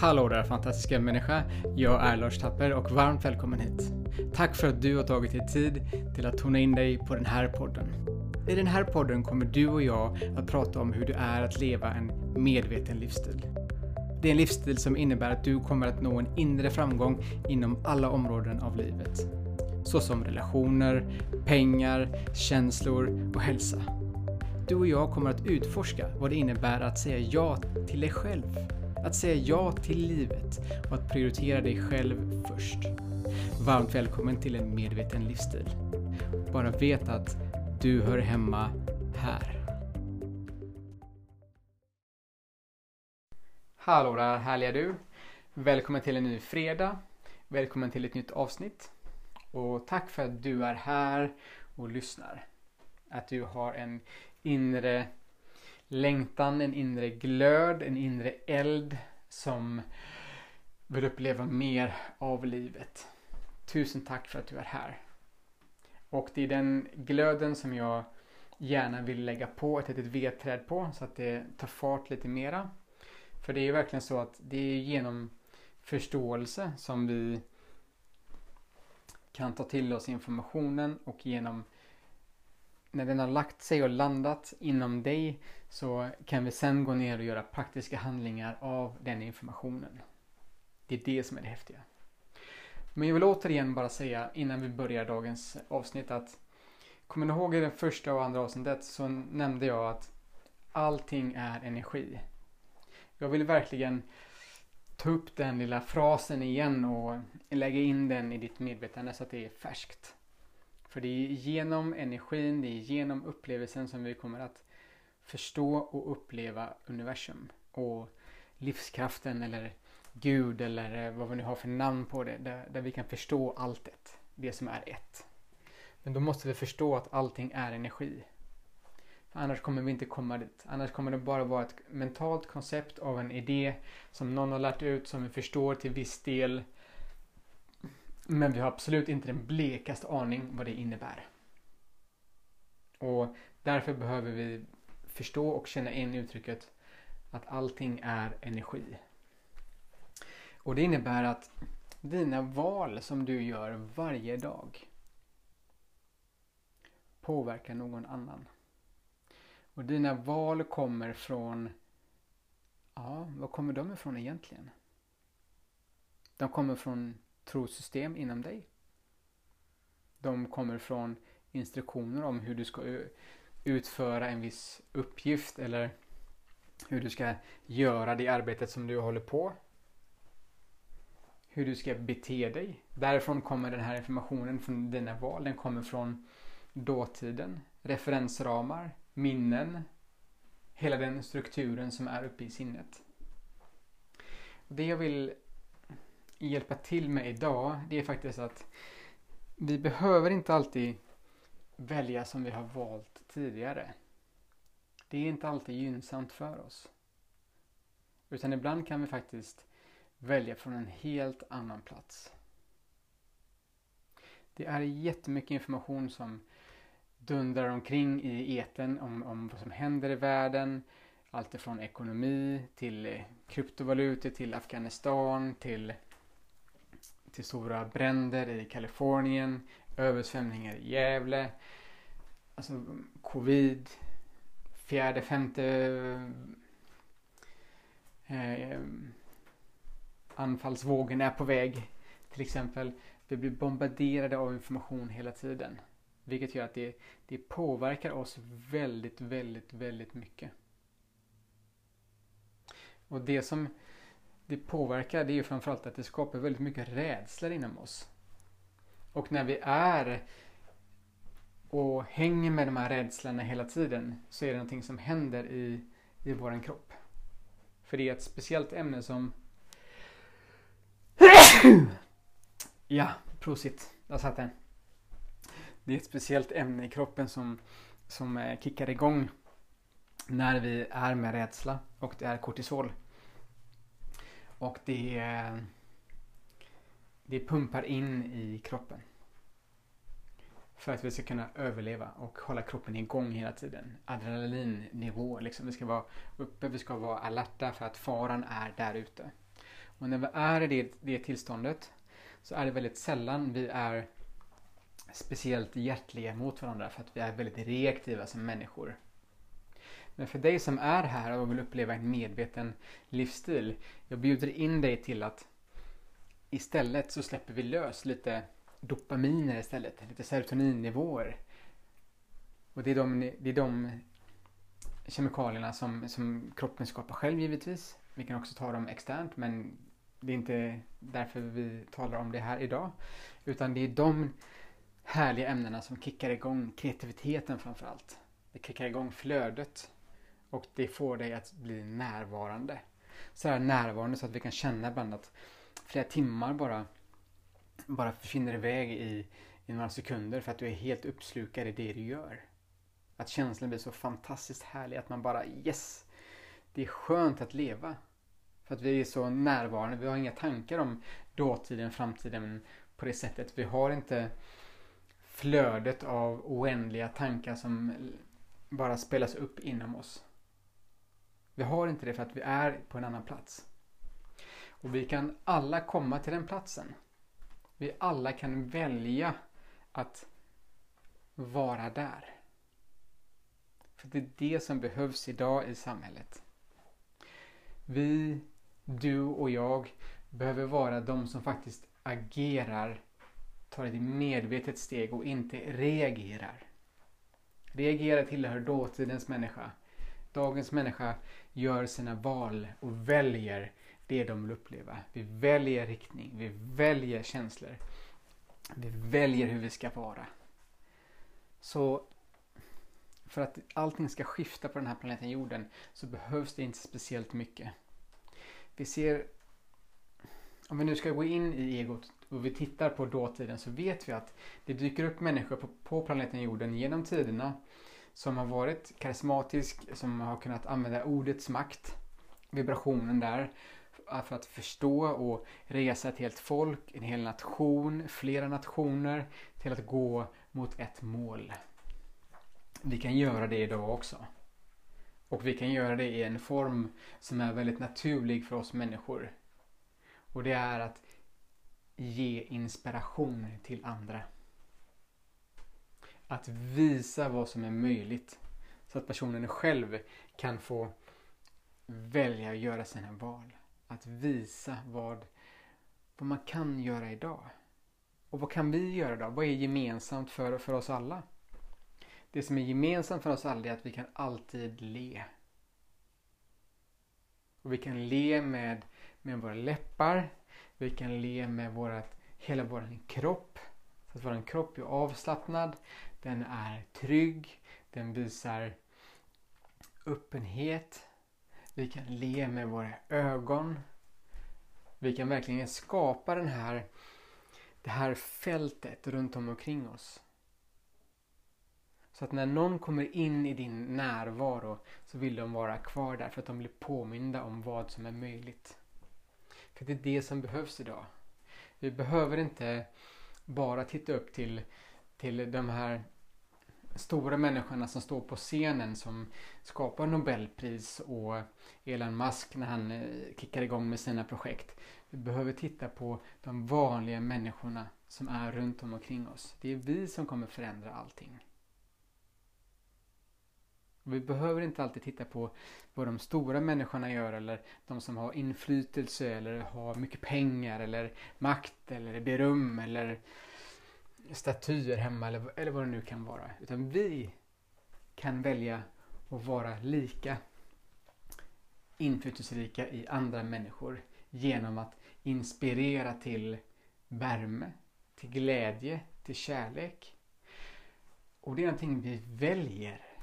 Hallå där fantastiska människa! Jag är Lars Tapper och varmt välkommen hit. Tack för att du har tagit dig tid till att tona in dig på den här podden. I den här podden kommer du och jag att prata om hur det är att leva en medveten livsstil. Det är en livsstil som innebär att du kommer att nå en inre framgång inom alla områden av livet. Såsom relationer, pengar, känslor och hälsa. Du och jag kommer att utforska vad det innebär att säga ja till dig själv. Att säga ja till livet och att prioritera dig själv först. Varmt välkommen till en medveten livsstil. Bara vet att du hör hemma här. Hallå där härliga du! Välkommen till en ny fredag. Välkommen till ett nytt avsnitt. Och tack för att du är här och lyssnar. Att du har en inre längtan, en inre glöd, en inre eld som vill uppleva mer av livet. Tusen tack för att du är här. Och det är den glöden som jag gärna vill lägga på ett litet vedträd på så att det tar fart lite mera. För det är ju verkligen så att det är genom förståelse som vi kan ta till oss informationen och genom när den har lagt sig och landat inom dig så kan vi sen gå ner och göra praktiska handlingar av den informationen. Det är det som är det häftiga. Men jag vill återigen bara säga innan vi börjar dagens avsnitt att Kommer ni ihåg i det första och andra avsnittet så nämnde jag att allting är energi. Jag vill verkligen ta upp den lilla frasen igen och lägga in den i ditt medvetande så att det är färskt. För det är genom energin, det är genom upplevelsen som vi kommer att förstå och uppleva universum och livskraften eller Gud eller eh, vad vi nu har för namn på det, där, där vi kan förstå allt det, det som är ett. Men då måste vi förstå att allting är energi. För annars kommer vi inte komma dit. Annars kommer det bara vara ett mentalt koncept av en idé som någon har lärt ut, som vi förstår till viss del. Men vi har absolut inte den blekaste aning vad det innebär. Och därför behöver vi förstå och känna in uttrycket att allting är energi. Och det innebär att dina val som du gör varje dag påverkar någon annan. Och dina val kommer från, ja, var kommer de ifrån egentligen? De kommer från trosystem inom dig. De kommer från instruktioner om hur du ska utföra en viss uppgift eller hur du ska göra det arbetet som du håller på. Hur du ska bete dig. Därifrån kommer den här informationen från dina val. Den kommer från dåtiden, referensramar, minnen, hela den strukturen som är uppe i sinnet. Det jag vill hjälpa till med idag, det är faktiskt att vi behöver inte alltid välja som vi har valt tidigare. Det är inte alltid gynnsamt för oss. Utan ibland kan vi faktiskt välja från en helt annan plats. Det är jättemycket information som dundrar omkring i eten om, om vad som händer i världen. Allt ifrån ekonomi till eh, kryptovalutor till Afghanistan till, till stora bränder i Kalifornien, översvämningar i Gävle, alltså covid, fjärde, femte eh, anfallsvågen är på väg till exempel. Vi blir bombarderade av information hela tiden. Vilket gör att det, det påverkar oss väldigt, väldigt, väldigt mycket. Och det som det påverkar det är ju framförallt att det skapar väldigt mycket rädslor inom oss. Och när vi är och hänger med de här rädslorna hela tiden så är det någonting som händer i, i våran kropp. För det är ett speciellt ämne som Ja, prosit. Där satt den. Det är ett speciellt ämne i kroppen som, som eh, kickar igång när vi är med rädsla och det är kortisol. Och det, eh, det pumpar in i kroppen. För att vi ska kunna överleva och hålla kroppen igång hela tiden. Adrenalinnivå liksom. Vi ska vara uppe, vi ska vara alerta för att faran är där ute. Och när vi är i det, det tillståndet så är det väldigt sällan vi är speciellt hjärtliga mot varandra för att vi är väldigt reaktiva som människor. Men för dig som är här och vill uppleva en medveten livsstil, jag bjuder in dig till att istället så släpper vi lös lite dopaminer istället, lite serotoninnivåer. Och det är de, det är de kemikalierna som, som kroppen skapar själv givetvis. Vi kan också ta dem externt men det är inte därför vi talar om det här idag. Utan det är de härliga ämnena som kickar igång kreativiteten framförallt. Det kickar igång flödet och det får dig att bli närvarande. Så här närvarande så att vi kan känna ibland att flera timmar bara, bara försvinner iväg i, i några sekunder för att du är helt uppslukad i det du gör. Att känslan blir så fantastiskt härlig att man bara yes! Det är skönt att leva. För att vi är så närvarande. Vi har inga tankar om dåtiden, framtiden på det sättet. Vi har inte flödet av oändliga tankar som bara spelas upp inom oss. Vi har inte det för att vi är på en annan plats. Och vi kan alla komma till den platsen. Vi alla kan välja att vara där. För det är det som behövs idag i samhället. Vi, du och jag behöver vara de som faktiskt agerar, tar ett medvetet steg och inte reagerar. Reagera tillhör dåtidens människa. Dagens människa gör sina val och väljer det de vill uppleva. Vi väljer riktning, vi väljer känslor. Vi väljer hur vi ska vara. Så för att allting ska skifta på den här planeten jorden så behövs det inte speciellt mycket. Vi ser, om vi nu ska gå in i egot och vi tittar på dåtiden så vet vi att det dyker upp människor på, på planeten jorden genom tiderna som har varit karismatisk, som har kunnat använda ordets makt, vibrationen där, Eh, för att förstå och resa ett helt folk, en hel nation, flera nationer till att gå mot ett mål. Vi kan göra det idag också. Och vi kan göra det i en form som är väldigt naturlig för oss människor. Och det är att ge inspiration till andra. Att visa vad som är möjligt. Så att personen själv kan få välja att göra sina val. Att visa vad, vad man kan göra idag. Och vad kan vi göra då? Vad är gemensamt för, för oss alla? Det som är gemensamt för oss alla är att vi kan alltid le. Och vi kan le med, med våra läppar. Vi kan le med vårat, hela vår kropp. Så att vår kropp är avslappnad. Den är trygg. Den visar öppenhet. Vi kan le med våra ögon. Vi kan verkligen skapa den här, det här fältet runt om omkring oss. Så att när någon kommer in i din närvaro så vill de vara kvar där för att de blir påminda om vad som är möjligt. För det är det som behövs idag. Vi behöver inte bara titta upp till, till de här stora människorna som står på scenen som skapar Nobelpris och Elon Musk när han eh, kickar igång med sina projekt. Vi behöver titta på de vanliga människorna som är runt om omkring oss. Det är vi som kommer förändra allting. Vi behöver inte alltid titta på vad de stora människorna gör eller de som har inflytelse eller har mycket pengar eller makt eller beröm eller statyer hemma eller, eller vad det nu kan vara. Utan vi kan välja att vara lika inflytelserika i andra människor genom att inspirera till värme, till glädje, till kärlek. Och det är någonting vi väljer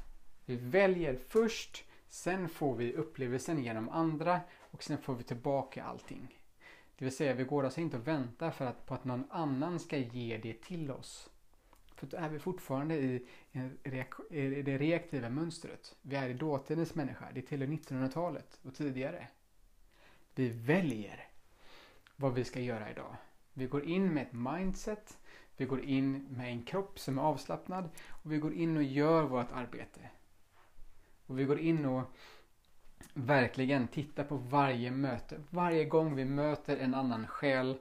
vi väljer först, sen får vi upplevelsen genom andra och sen får vi tillbaka allting. Det vill säga, vi går alltså inte och väntar för att, på att någon annan ska ge det till oss. För då är vi fortfarande i, i det reaktiva mönstret. Vi är i dåtidens människa. Det tillhör 1900-talet och tidigare. Vi väljer vad vi ska göra idag. Vi går in med ett mindset. Vi går in med en kropp som är avslappnad och vi går in och gör vårt arbete. Och vi går in och verkligen titta på varje möte. Varje gång vi möter en annan själ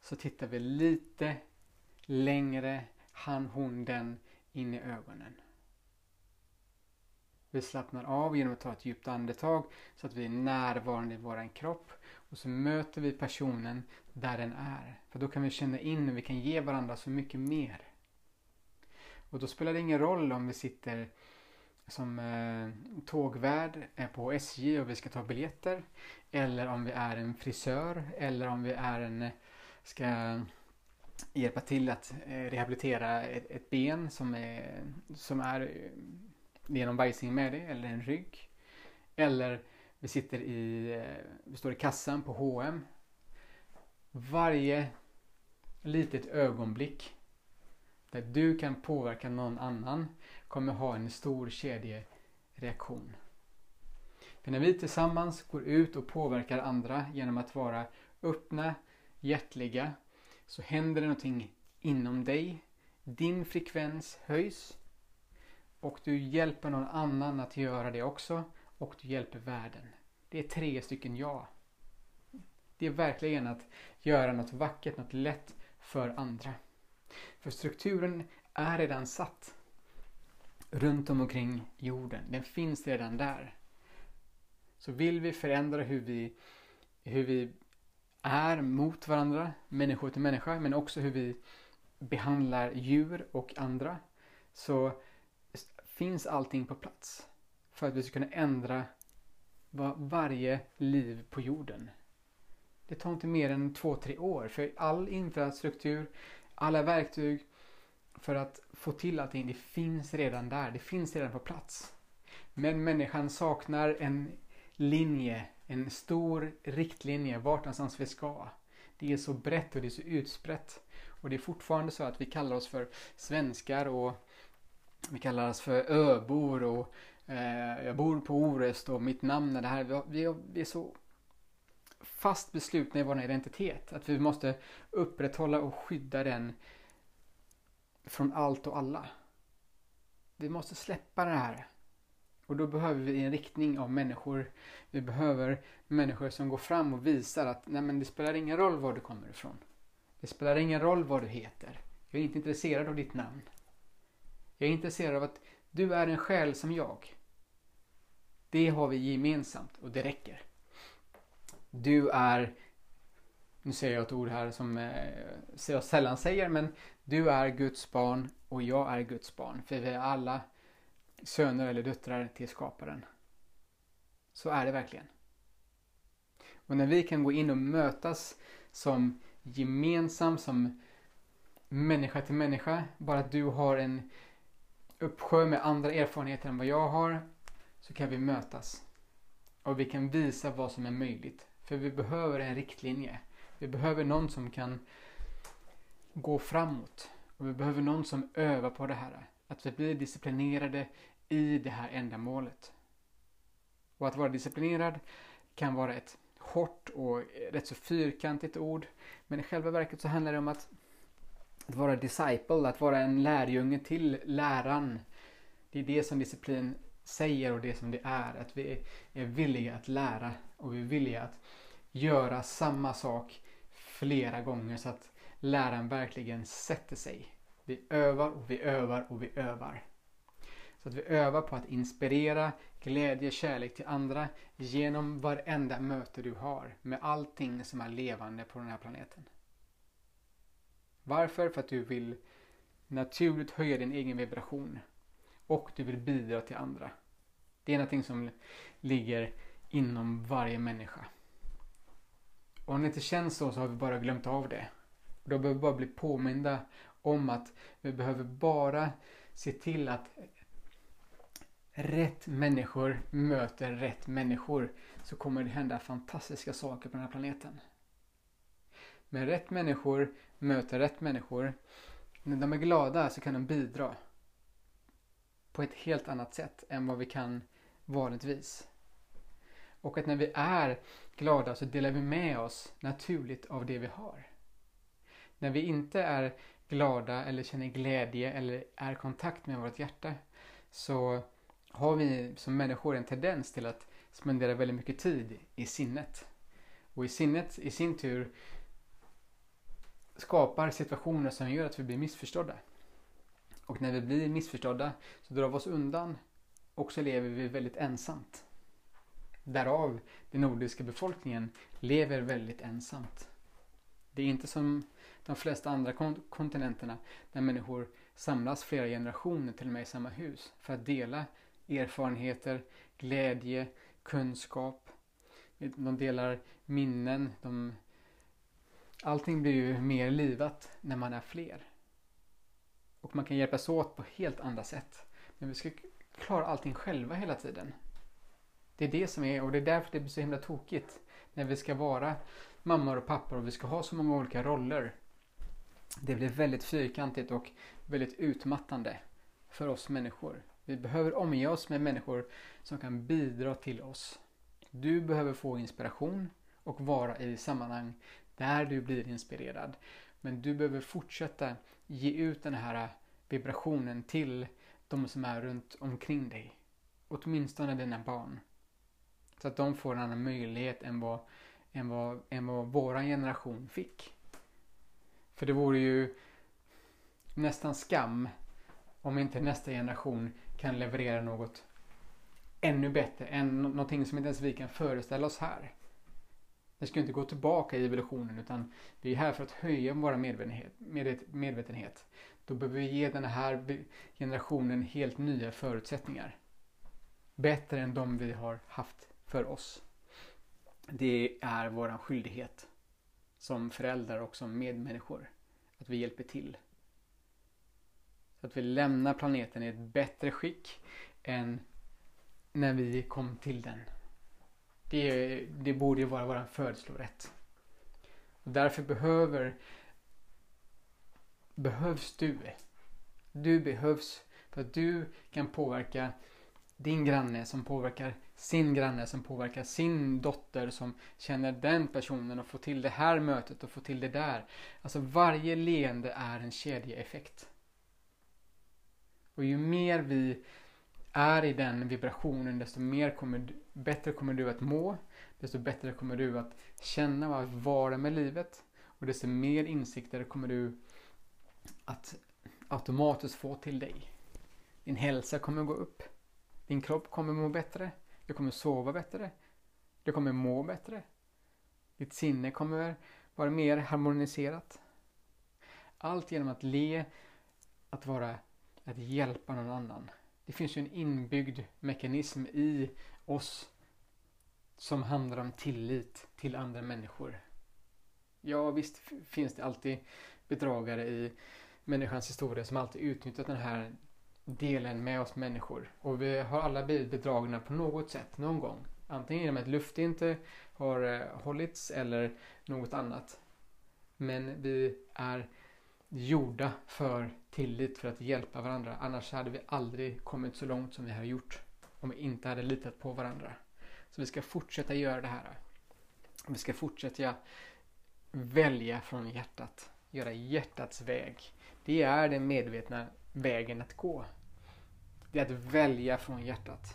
så tittar vi lite längre, han, hon, den, in i ögonen. Vi slappnar av genom att ta ett djupt andetag så att vi är närvarande i våran kropp och så möter vi personen där den är. För då kan vi känna in och vi kan ge varandra så mycket mer. Och då spelar det ingen roll om vi sitter som eh, tågvärd på SJ och vi ska ta biljetter. Eller om vi är en frisör eller om vi är en, eh, ska hjälpa till att eh, rehabilitera ett, ett, ben som är, som är eh, genom bajsing med det eller en rygg. Eller vi sitter i, eh, vi står i kassan på H&M. Varje litet ögonblick där du kan påverka någon annan kommer ha en stor kedjereaktion. För när vi tillsammans går ut och påverkar andra genom att vara öppna, hjärtliga, så händer det någonting inom dig. Din frekvens höjs och du hjälper någon annan att göra det också och du hjälper världen. Det är tre stycken ja. Det är verkligen att göra något vackert, något lätt för andra. För strukturen är redan satt runt om omkring jorden. Den finns redan där. Så vill vi förändra hur vi, hur vi är mot varandra, människor till människa, men också hur vi behandlar djur och andra, så finns allting på plats för att vi ska kunna ändra varje liv på jorden. Det tar inte mer än två, tre år för all infrastruktur, alla verktyg för att få till allting, det finns redan där. Det finns redan på plats. Men människan saknar en linje, en stor riktlinje vart någonstans vi ska. Det är så brett och det är så utsprätt. Och det är fortfarande så att vi kallar oss för svenskar och vi kallar oss för öbor och eh, jag bor på Orest och mitt namn är det här. Vi, vi, vi är så fast beslutna i vår identitet. Att vi måste upprätthålla och skydda den från allt och alla. Vi måste släppa det här. Och då behöver vi en riktning av människor. Vi behöver människor som går fram och visar att nej men det spelar ingen roll var du kommer ifrån. Det spelar ingen roll vad du heter. Jag är inte intresserad av ditt namn. Jag är intresserad av att du är en själ som jag. Det har vi gemensamt och det räcker. Du är, nu säger jag ett ord här som eh, jag sällan säger, men du är Guds barn och jag är Guds barn. För vi är alla söner eller döttrar till skaparen. Så är det verkligen. Och när vi kan gå in och mötas som gemensam, som människa till människa, bara att du har en uppsjö med andra erfarenheter än vad jag har, så kan vi mötas. Och vi kan visa vad som är möjligt. För vi behöver en riktlinje. Vi behöver någon som kan gå framåt. Och vi behöver någon som övar på det här. Att vi blir disciplinerade i det här ändamålet. Och att vara disciplinerad kan vara ett hårt och rätt så fyrkantigt ord. Men i själva verket så handlar det om att, att vara disciple, att vara en lärjunge till läraren. Det är det som disciplin säger och det som det är. Att vi är villiga att lära och vi är villiga att göra samma sak flera gånger så att läran verkligen sätter sig. Vi övar och vi övar och vi övar. Så att vi övar på att inspirera glädje, kärlek till andra genom varenda möte du har med allting som är levande på den här planeten. Varför? För att du vill naturligt höja din egen vibration och du vill bidra till andra. Det är någonting som ligger inom varje människa. Och om det inte känns så så har vi bara glömt av det. Då behöver vi bara bli påminda om att vi behöver bara se till att rätt människor möter rätt människor så kommer det hända fantastiska saker på den här planeten. Men rätt människor möter rätt människor. När de är glada så kan de bidra på ett helt annat sätt än vad vi kan vanligtvis. Och att när vi är glada så delar vi med oss naturligt av det vi har. När vi inte är glada eller känner glädje eller är i kontakt med vårt hjärta så har vi som människor en tendens till att spendera väldigt mycket tid i sinnet. Och i sinnet i sin tur skapar situationer som gör att vi blir missförstådda. Och när vi blir missförstådda så drar vi oss undan och så lever vi väldigt ensamt. Därav den nordiska befolkningen lever väldigt ensamt. Det är inte som de flesta andra kontinenterna där människor samlas flera generationer till och med i samma hus för att dela erfarenheter, glädje, kunskap. De delar minnen. De... Allting blir ju mer livat när man är fler. Och man kan hjälpas åt på helt andra sätt. Men vi ska klara allting själva hela tiden. Det är det som är, och det är därför det blir så himla tokigt. När vi ska vara mammor och pappor och vi ska ha så många olika roller. Det blir väldigt fyrkantigt och väldigt utmattande för oss människor. Vi behöver omge oss med människor som kan bidra till oss. Du behöver få inspiration och vara i sammanhang där du blir inspirerad. Men du behöver fortsätta ge ut den här vibrationen till de som är runt omkring dig. Åtminstone dina barn. Så att de får en annan möjlighet än vad, än vad, än vad vår generation fick. För det vore ju nästan skam om inte nästa generation kan leverera något ännu bättre än någonting som inte ens vi kan föreställa oss här. Det ska inte gå tillbaka i evolutionen utan vi är här för att höja vår medvetenhet. medvetenhet. Då behöver vi ge den här generationen helt nya förutsättningar. Bättre än de vi har haft för oss. Det är vår skyldighet som föräldrar och som medmänniskor. Att vi hjälper till. Så att vi lämnar planeten i ett bättre skick än när vi kom till den. Det, det borde ju vara vår födslorätt. Och därför behöver behövs du. Du behövs för att du kan påverka din granne som påverkar sin granne som påverkar sin dotter som känner den personen och får till det här mötet och får till det där. Alltså varje leende är en kedjeeffekt. Och ju mer vi är i den vibrationen desto mer kommer, bättre kommer du att må. Desto bättre kommer du att känna och vara med livet. Och desto mer insikter kommer du att automatiskt få till dig. Din hälsa kommer gå upp. Din kropp kommer må bättre. Du kommer sova bättre. Du kommer må bättre. Ditt sinne kommer vara mer harmoniserat. Allt genom att le, att vara, att hjälpa någon annan. Det finns ju en inbyggd mekanism i oss som handlar om tillit till andra människor. Ja, visst finns det alltid bedragare i människans historia som alltid utnyttjat den här delen med oss människor. Och vi har alla blivit bedragna på något sätt, någon gång. Antingen genom att luft inte har eh, hållits eller något annat. Men vi är gjorda för tillit, för att hjälpa varandra. Annars hade vi aldrig kommit så långt som vi har gjort. Om vi inte hade litat på varandra. Så vi ska fortsätta göra det här. Vi ska fortsätta välja från hjärtat. Göra hjärtats väg. Det är den medvetna vägen att gå. Det är att välja från hjärtat.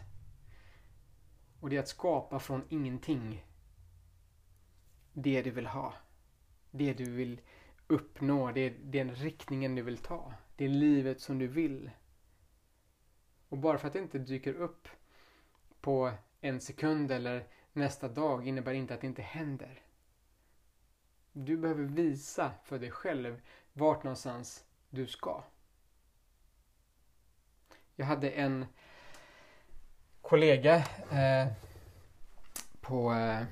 Och det är att skapa från ingenting. Det du vill ha. Det du vill uppnå. Det är den riktningen du vill ta. Det är livet som du vill. Och bara för att det inte dyker upp på en sekund eller nästa dag innebär inte att det inte händer. Du behöver visa för dig själv vart någonstans du ska. Jag hade en kollega eh, på, eh,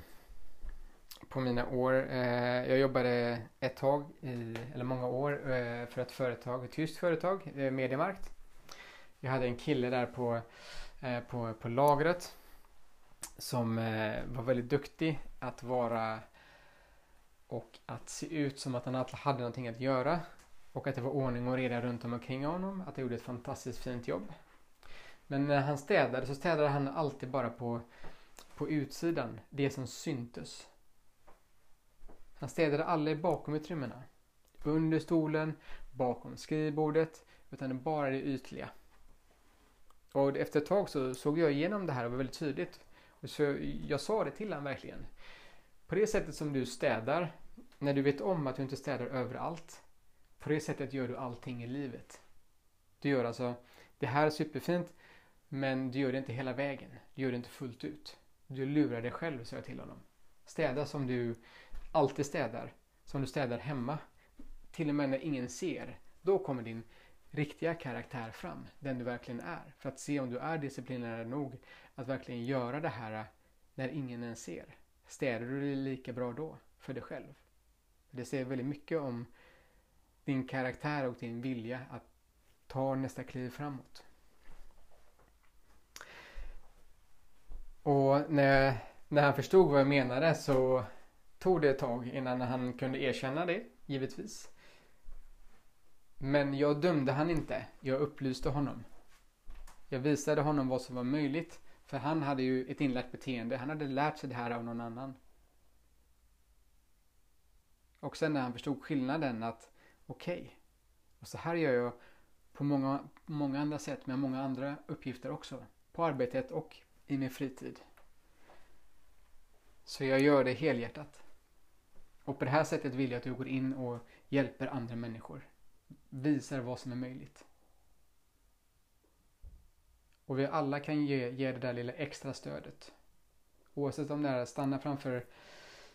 på mina år. Eh, jag jobbade ett tag, i, eller många år, eh, för ett företag, ett tyskt företag, eh, Mediamarkt. Jag hade en kille där på, eh, på, på lagret som eh, var väldigt duktig att vara och att se ut som att han alltid hade någonting att göra och att det var ordning och reda runt omkring honom. Att han gjorde ett fantastiskt fint jobb. Men när han städade så städade han alltid bara på, på utsidan. Det som syntes. Han städade aldrig bakom utrymmena. Under stolen, bakom skrivbordet. Utan bara det ytliga. Och efter ett tag så såg jag igenom det här och var väldigt tydligt. Så jag sa det till honom verkligen. På det sättet som du städar, när du vet om att du inte städar överallt. På det sättet gör du allting i livet. Du gör alltså, det här är superfint, men du gör det inte hela vägen. Du gör det inte fullt ut. Du lurar dig själv, sa jag till honom. Städa som du alltid städar. Som du städar hemma. Till och med när ingen ser. Då kommer din riktiga karaktär fram. Den du verkligen är. För att se om du är disciplinerad nog att verkligen göra det här när ingen ens ser. Städar du det lika bra då? För dig själv. Det säger väldigt mycket om din karaktär och din vilja att ta nästa kliv framåt. Och när, när han förstod vad jag menade så tog det ett tag innan han kunde erkänna det, givetvis. Men jag dömde han inte. Jag upplyste honom. Jag visade honom vad som var möjligt. För han hade ju ett inlärt beteende. Han hade lärt sig det här av någon annan. Och sen när han förstod skillnaden att okej, okay, och så här gör jag på många, många andra sätt med många andra uppgifter också. På arbetet och i min fritid. Så jag gör det helhjärtat. Och på det här sättet vill jag att du går in och hjälper andra människor. Visar vad som är möjligt. Och vi alla kan ge, ge det där lilla extra stödet. Oavsett om det är att stanna framför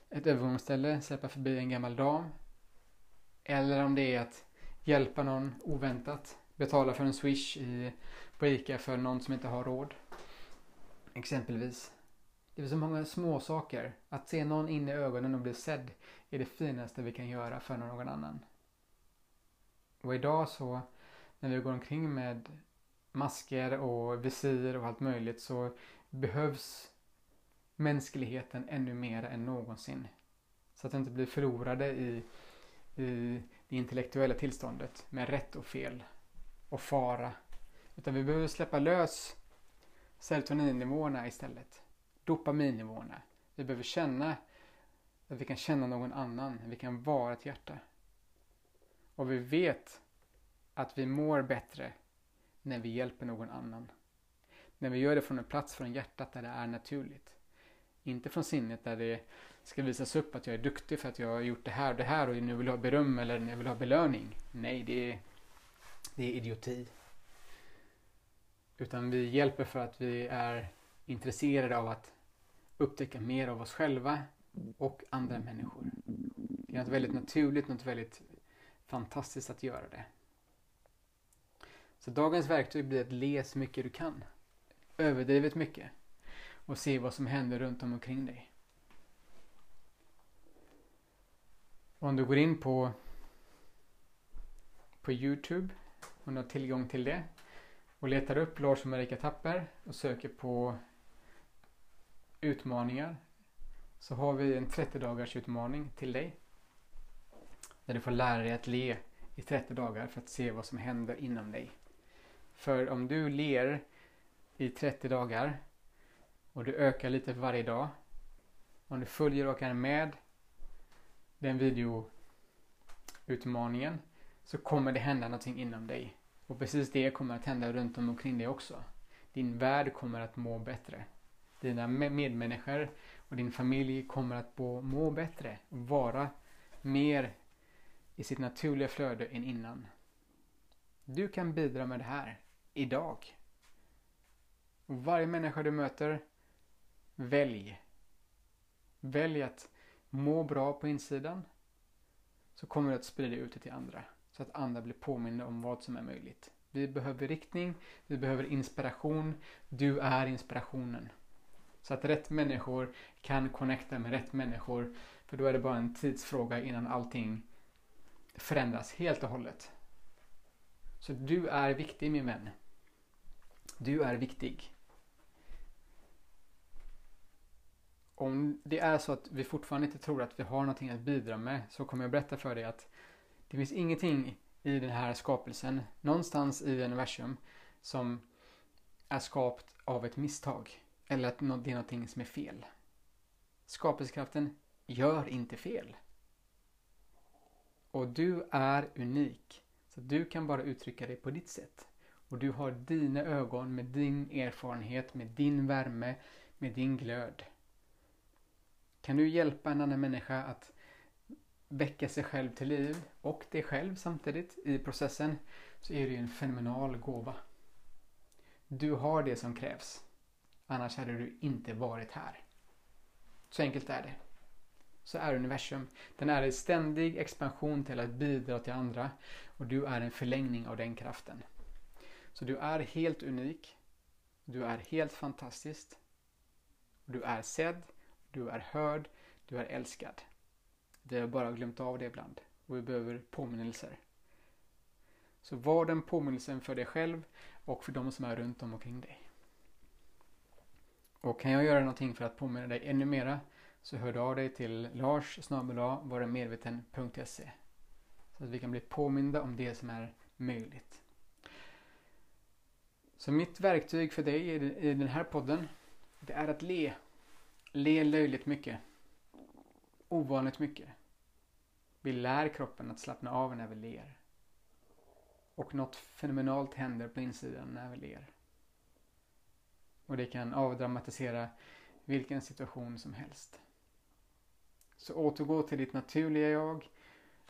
ett övergångsställe, släppa förbi en gammal dam. Eller om det är att hjälpa någon oväntat. Betala för en swish i, på ICA för någon som inte har råd. Exempelvis. Det är så många små saker. Att se någon in i ögonen och bli sedd är det finaste vi kan göra för någon annan. Och idag så när vi går omkring med masker och visir och allt möjligt så behövs mänskligheten ännu mer än någonsin. Så att vi inte blir förlorade i, i det intellektuella tillståndet med rätt och fel och fara. Utan vi behöver släppa lös serotoninnivåerna istället. Dopaminnivåerna. Vi behöver känna att vi kan känna någon annan. Vi kan vara ett hjärta. Och vi vet att vi mår bättre när vi hjälper någon annan. När vi gör det från en plats från hjärtat där det är naturligt. Inte från sinnet där det ska visas upp att jag är duktig för att jag har gjort det här och det här och nu vill jag ha beröm eller nu vill jag ha belöning. Nej, det är, det är idioti. Utan vi hjälper för att vi är intresserade av att upptäcka mer av oss själva och andra människor. Det är något väldigt naturligt, något väldigt fantastiskt att göra det. Så dagens verktyg blir att le så mycket du kan. Överdrivet mycket. Och se vad som händer runt om omkring dig. Om du går in på, på Youtube, om du har tillgång till det, och letar upp Lars och Marika Tapper och söker på utmaningar så har vi en 30 dagars utmaning till dig. Där du får lära dig att le i 30 dagar för att se vad som händer inom dig. För om du ler i 30 dagar och du ökar lite för varje dag. Om du följer och är med den videoutmaningen så kommer det hända någonting inom dig. Och precis det kommer att hända runt om omkring dig också. Din värld kommer att må bättre. Dina medmänniskor och din familj kommer att må bättre och vara mer i sitt naturliga flöde än innan. Du kan bidra med det här idag. Och varje människa du möter, välj. Välj att må bra på insidan så kommer du att sprida ut det till andra så att andra blir påminna om vad som är möjligt. Vi behöver riktning, vi behöver inspiration. Du är inspirationen. Så att rätt människor kan connecta med rätt människor. För då är det bara en tidsfråga innan allting förändras helt och hållet. Så du är viktig min vän. Du är viktig. Om det är så att vi fortfarande inte tror att vi har någonting att bidra med så kommer jag berätta för dig att det finns ingenting i den här skapelsen, någonstans i universum, som är skapt av ett misstag. Eller att det är någonting som är fel. Skapelsekraften gör inte fel. Och du är unik. Så du kan bara uttrycka dig på ditt sätt. Och du har dina ögon med din erfarenhet, med din värme, med din glöd. Kan du hjälpa en annan människa att väcka sig själv till liv och dig själv samtidigt i processen så är det ju en fenomenal gåva. Du har det som krävs. Annars hade du inte varit här. Så enkelt är det. Så är universum. Den är i ständig expansion till att bidra till andra och du är en förlängning av den kraften. Så du är helt unik. Du är helt fantastisk. Du är sedd, du är hörd, du är älskad. Vi har bara glömt av det ibland och vi behöver påminnelser. Så var den påminnelsen för dig själv och för de som är runt om omkring dig. Och kan jag göra någonting för att påminna dig ännu mera så hör du av dig till lars varamedveten.se så att vi kan bli påminda om det som är möjligt. Så mitt verktyg för dig i den här podden det är att le. Le löjligt mycket. Ovanligt mycket. Vi lär kroppen att slappna av när vi ler. Och något fenomenalt händer på insidan när vi ler. Och det kan avdramatisera vilken situation som helst. Så återgå till ditt naturliga jag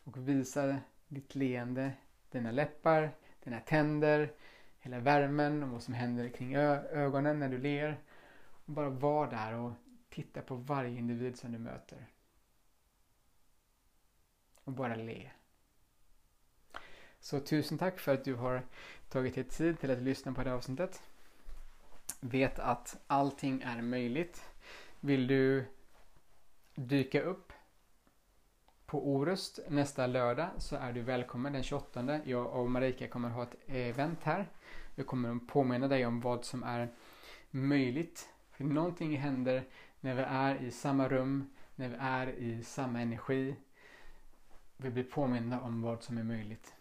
och visa ditt leende, dina läppar, dina tänder, hela värmen och vad som händer kring ögonen när du ler. Och bara var där och titta på varje individ som du möter. Och bara le. Så tusen tack för att du har tagit dig tid till att lyssna på det här avsnittet. Vet att allting är möjligt. Vill du dyka upp på Orust nästa lördag så är du välkommen den 28. Jag och Marika kommer ha ett event här. Jag kommer påminna dig om vad som är möjligt. För någonting händer när vi är i samma rum, när vi är i samma energi. Vi blir påminna om vad som är möjligt.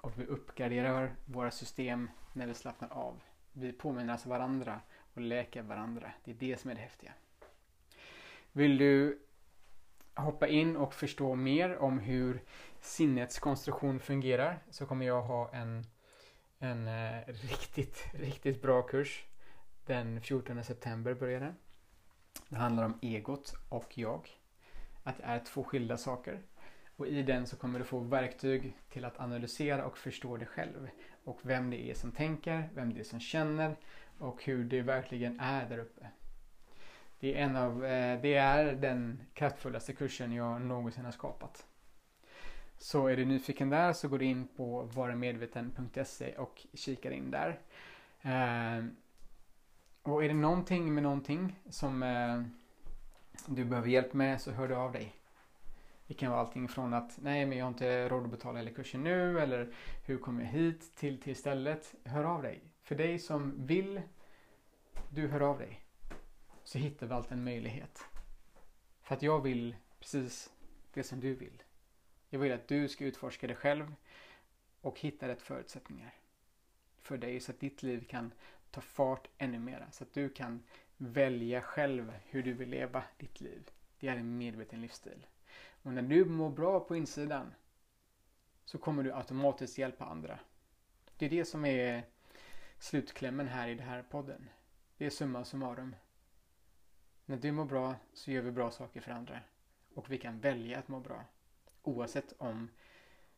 Och vi uppgraderar våra system när vi slappnar av. Vi påminner alltså varandra och läker varandra. Det är det som är det häftiga. Vill du hoppa in och förstå mer om hur sinnets konstruktion fungerar så kommer jag ha en, en eh, riktigt, riktigt bra kurs. Den 14 september börjar den. Det handlar om egot och jag. Att det är två skilda saker. Och i den så kommer du få verktyg till att analysera och förstå dig själv. Och vem det är som tänker, vem det är som känner och hur det verkligen är där uppe. Det är, en av, eh, det är den kraftfullaste kursen jag någonsin har skapat. Så är du nyfiken där så går du in på varamedveten.se och kikar in där. Eh, och är det någonting med någonting som eh, du behöver hjälp med så hör du av dig. Det kan vara allting från att nej men jag har inte råd att betala hela kursen nu eller hur kommer jag hit till, till stället. Hör av dig. För dig som vill, du hör av dig så hittar vi alltid en möjlighet. För att jag vill precis det som du vill. Jag vill att du ska utforska dig själv och hitta rätt förutsättningar för dig så att ditt liv kan ta fart ännu mera. Så att du kan välja själv hur du vill leva ditt liv. Det är en medveten livsstil. Och när du mår bra på insidan så kommer du automatiskt hjälpa andra. Det är det som är slutklämmen här i den här podden. Det är summa summarum. När du mår bra så gör vi bra saker för andra. Och vi kan välja att må bra. Oavsett om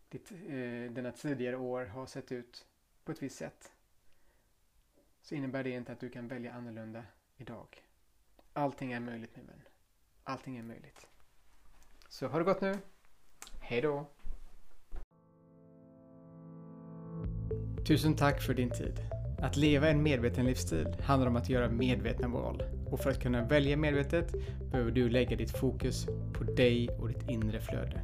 ditt, eh, dina tidigare år har sett ut på ett visst sätt. Så innebär det inte att du kan välja annorlunda idag. Allting är möjligt min vän. Allting är möjligt. Så ha det gott nu. Hej då! Tusen tack för din tid. Att leva en medveten livsstil handlar om att göra medvetna val. Och för att kunna välja medvetet behöver du lägga ditt fokus på dig och ditt inre flöde.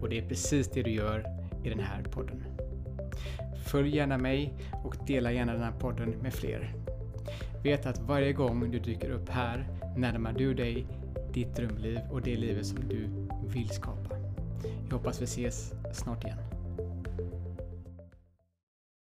Och det är precis det du gör i den här podden. Följ gärna mig och dela gärna den här podden med fler. Vet att varje gång du dyker upp här närmar du dig ditt drömliv och det livet som du vill skapa. Jag hoppas vi ses snart igen.